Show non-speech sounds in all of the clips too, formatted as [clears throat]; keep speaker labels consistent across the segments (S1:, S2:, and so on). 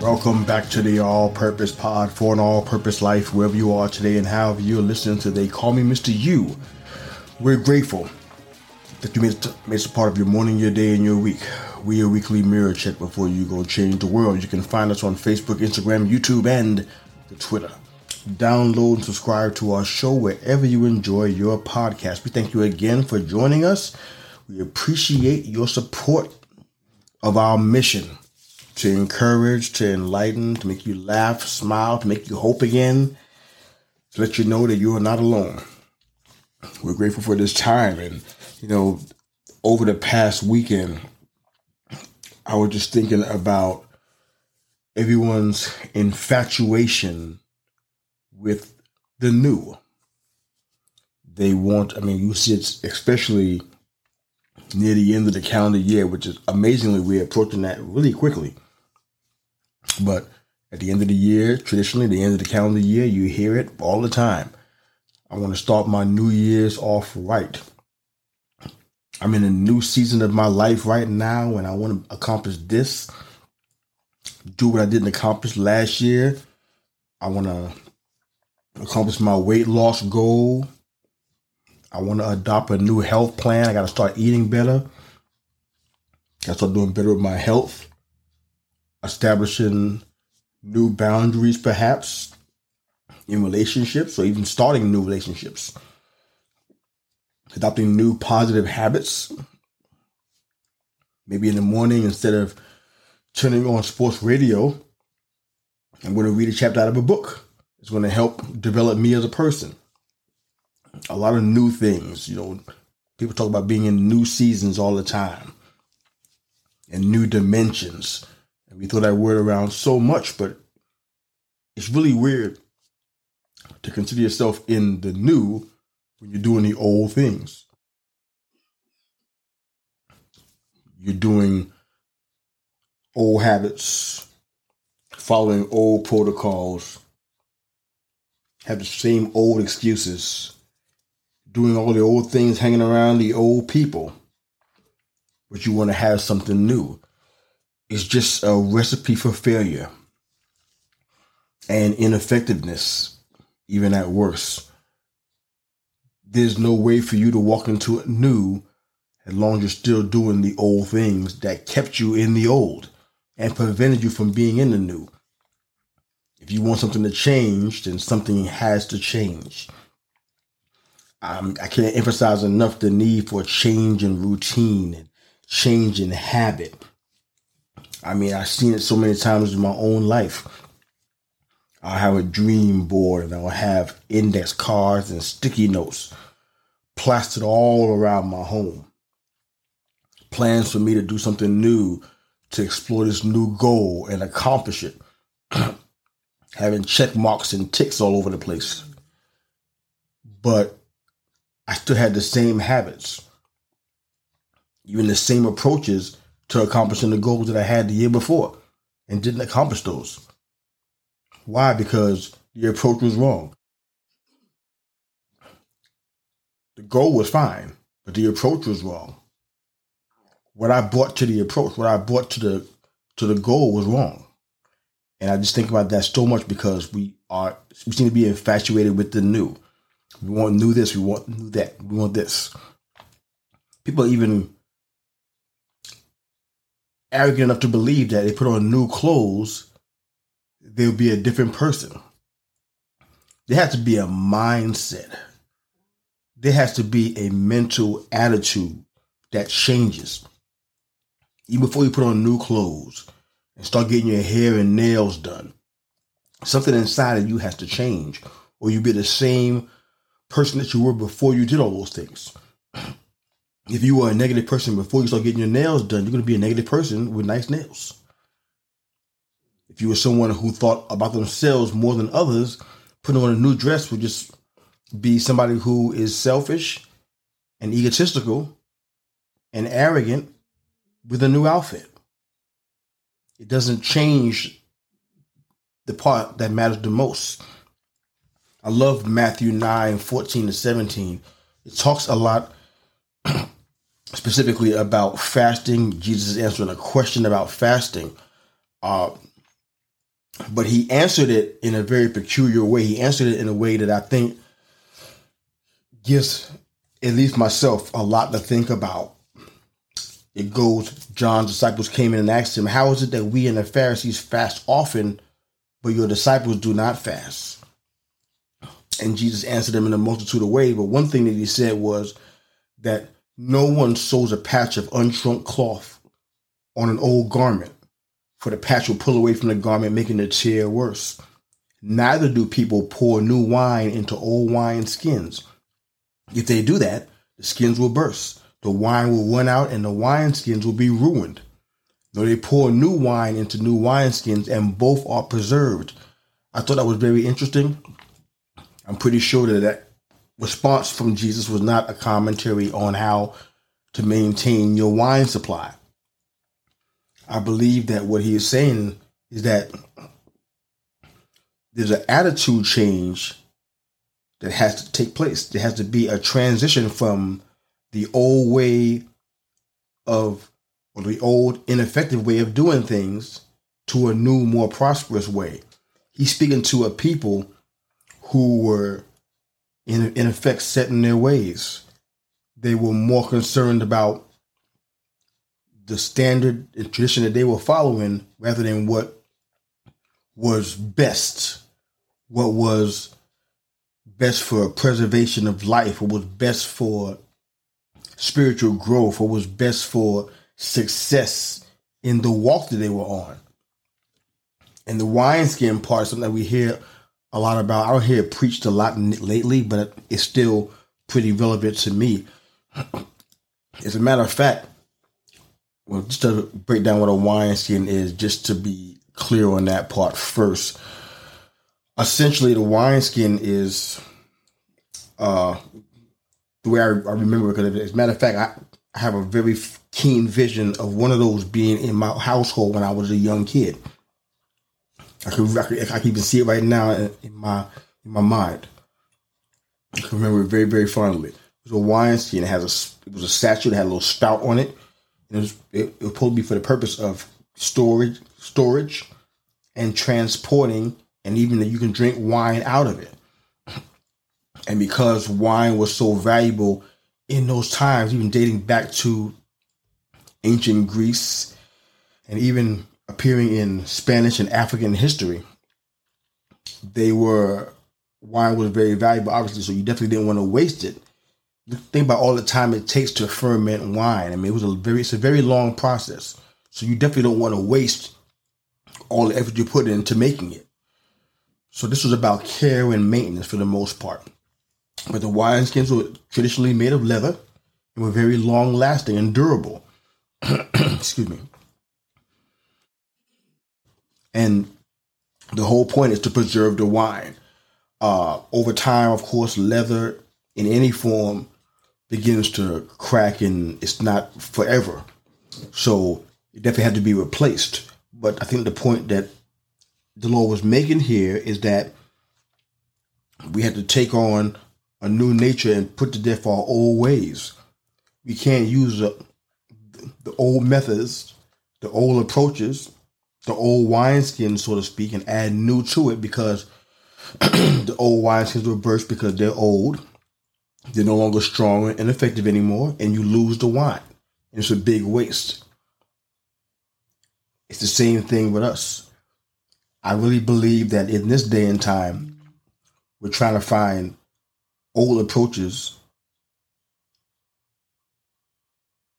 S1: Welcome back to the All Purpose Pod for an All Purpose Life, wherever you are today and however you're listening today. Call Me Mr. Yu. We're grateful that you made it, a part of your morning, your day, and your week. We are weekly mirror check before you go change the world. You can find us on Facebook, Instagram, YouTube, and the Twitter. Download and subscribe to our show wherever you enjoy your podcast. We thank you again for joining us. We appreciate your support of our mission to encourage, to enlighten, to make you laugh, smile, to make you hope again, to let you know that you are not alone. We're grateful for this time. And, you know, over the past weekend, I was just thinking about everyone's infatuation with the new. They want, I mean, you see it especially near the end of the calendar year, which is amazingly, we're approaching that really quickly. But at the end of the year, traditionally, the end of the calendar year, you hear it all the time. I want to start my New Year's off right. I'm in a new season of my life right now, and I want to accomplish this. Do what I didn't accomplish last year. I want to accomplish my weight loss goal. I want to adopt a new health plan. I got to start eating better. Got to start doing better with my health establishing new boundaries, perhaps in relationships or even starting new relationships, adopting new positive habits. Maybe in the morning, instead of turning on sports radio, I'm going to read a chapter out of a book. It's going to help develop me as a person. A lot of new things, you know, people talk about being in new seasons all the time and new dimensions and we throw that word around so much, but it's really weird to consider yourself in the new when you're doing the old things. You're doing old habits, following old protocols, have the same old excuses, doing all the old things, hanging around the old people, but you want to have something new It's just a recipe for failure and ineffectiveness, even at worst. There's no way for you to walk into it new as long as you're still doing the old things that kept you in the old and prevented you from being in the new. If you want something to change, then something has to change. Um, I can't emphasize enough the need for change in routine and change in habit I mean, I've seen it so many times in my own life. I'll have a dream board and I'll have index cards and sticky notes plastered all around my home. Plans for me to do something new, to explore this new goal and accomplish it. [clears throat] Having check marks and ticks all over the place. But I still had the same habits, even the same approaches to accomplishing the goals that I had the year before and didn't accomplish those. Why? Because the approach was wrong. The goal was fine, but the approach was wrong. What I brought to the approach, what I brought to the to the goal was wrong. And I just think about that so much because we are we seem to be infatuated with the new. We want new this, we want new that, we want this. People even arrogant enough to believe that they put on new clothes, they'll be a different person. There has to be a mindset. There has to be a mental attitude that changes. Even before you put on new clothes and start getting your hair and nails done, something inside of you has to change, or you'll be the same person that you were before you did all those things. If you were a negative person before you start getting your nails done, you're going to be a negative person with nice nails. If you were someone who thought about themselves more than others, putting on a new dress would just be somebody who is selfish and egotistical and arrogant with a new outfit. It doesn't change the part that matters the most. I love Matthew 9 14 to 17. It talks a lot [clears throat] specifically about fasting. Jesus is answering a question about fasting. Uh, but he answered it in a very peculiar way. He answered it in a way that I think gives at least myself a lot to think about. It goes, John's disciples came in and asked him, How is it that we and the Pharisees fast often, but your disciples do not fast? And Jesus answered them in a multitude of ways. But one thing that he said was that no one sews a patch of unshrunk cloth on an old garment, for the patch will pull away from the garment, making the tear worse. Neither do people pour new wine into old wine skins. If they do that, the skins will burst, the wine will run out, and the wine skins will be ruined. Though they pour new wine into new wine skins, and both are preserved. I thought that was very interesting. I'm pretty sure that that response from Jesus was not a commentary on how to maintain your wine supply. I believe that what he is saying is that there's an attitude change that has to take place. There has to be a transition from the old way of, or the old ineffective way of doing things to a new, more prosperous way. He's speaking to a people who were in, in effect set in their ways. They were more concerned about the standard and tradition that they were following rather than what was best, what was best for preservation of life, what was best for spiritual growth, what was best for success in the walk that they were on. And the wineskin part, something that we hear a lot about. I don't hear it preached a lot lately, but it's still pretty relevant to me. [clears throat] As a matter of fact, well, just to break down what a wineskin is, just to be clear on that part first. Essentially, the wineskin is uh, the way I, I remember. Because as a matter of fact, I, I have a very keen vision of one of those being in my household when I was a young kid. I can, I can, I can even see it right now in, my in my mind. I can remember it very very fondly. It was a wine skin. It has a it was a statue that had a little spout on it. it was it, it was supposed for the purpose of storage storage and transporting, and even that you can drink wine out of it. And because wine was so valuable in those times, even dating back to ancient Greece and even appearing in Spanish and African history, they were wine was very valuable, obviously, so you definitely didn't want to waste it. Think about all the time it takes to ferment wine. I mean, it was a very it's a very long process. So you definitely don't want to waste all the effort you put into making it. So this was about care and maintenance for the most part. But the wine skins were traditionally made of leather and were very long lasting and durable. [clears throat] Excuse me. And the whole point is to preserve the wine. Uh, over time, of course, leather in any form begins to crack and it's not forever. So it definitely had to be replaced. But I think the point that the Lord was making here is that we had to take on a new nature and put to death our old ways. We can't use the, the old methods, the old approaches, the old wineskin, so to speak, and add new to it because [clears throat] the old wineskins will burst because they're old. They're no longer strong and effective anymore, and you lose the wine. And it's a big waste. It's the same thing with us. I really believe that in this day and time, we're trying to find old approaches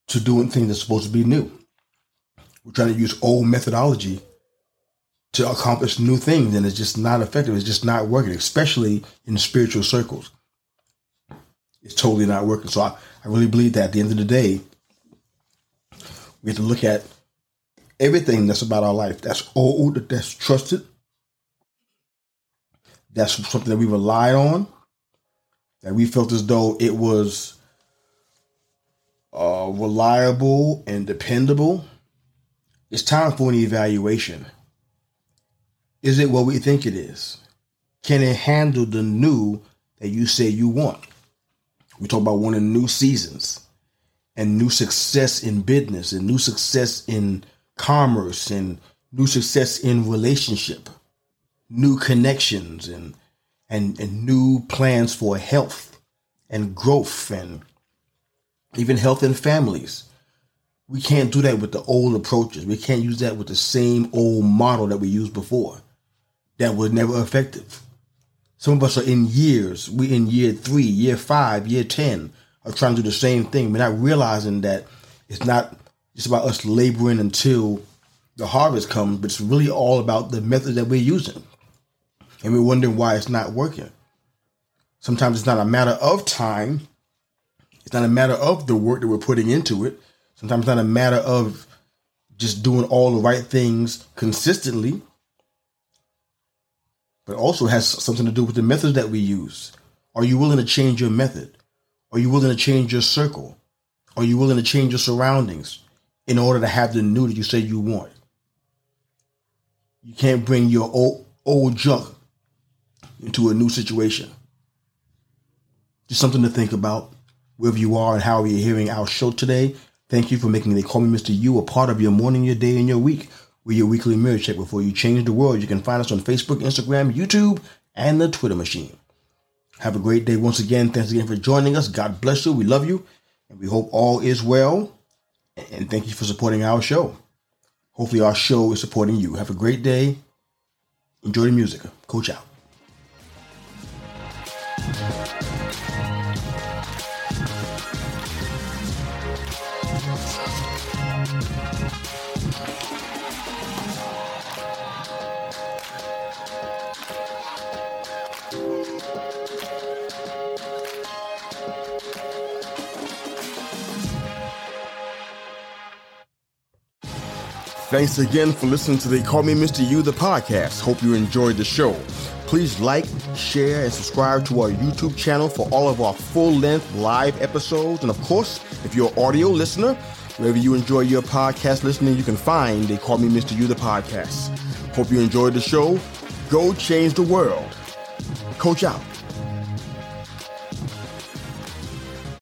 S1: to doing things that's supposed to be new. We're trying to use old methodology to accomplish new things, and it's just not effective. It's just not working, especially in spiritual circles. It's totally not working. So I, I really believe that at the end of the day, we have to look at everything that's about our life that's old, that's trusted, that's something that we relied on, that we felt as though it was uh, reliable and dependable. It's time for an evaluation. Is it what we think it is? Can it handle the new that you say you want? We talk about wanting new seasons and new success in business and new success in commerce and new success in relationship, new connections and and, and new plans for health and growth and even health in families. We can't do that with the old approaches. We can't use that with the same old model that we used before. That was never effective. Some of us are in years. We're in year three, year five, year ten, are trying to do the same thing. We're not realizing that it's not just about us laboring until the harvest comes, but it's really all about the method that we're using. And we're wondering why it's not working. Sometimes it's not a matter of time. It's not a matter of the work that we're putting into it. Sometimes it's not a matter of just doing all the right things consistently, but also has something to do with the methods that we use. Are you willing to change your method? Are you willing to change your circle? Are you willing to change your surroundings? in order to have the new that you say you want. You can't bring your old old junk into a new situation. Just something to think about wherever you are and how you're hearing our show today. Thank you for making They Call Me Mr. Yu a part of your morning, your day, and your week. We're your weekly mirror check before you change the world. You can find us on Facebook, Instagram, YouTube, and the Twitter machine. Have a great day once again. Thanks again for joining us. God bless you. We love you. And we hope all is well and thank you for supporting our show. Hopefully, our show is supporting you. Have a great day. Enjoy the music. Coach out. Thanks again for listening to the Call Me Mr. Yu, the podcast. Hope you enjoyed the show. Please like, share, and subscribe to our YouTube channel for all of our full length live episodes. And of course, if you're an audio listener, wherever you enjoy your podcast listening, you can find They Call Me Mr. Yu, the podcast. Hope you enjoyed the show. Go change the world. Coach out.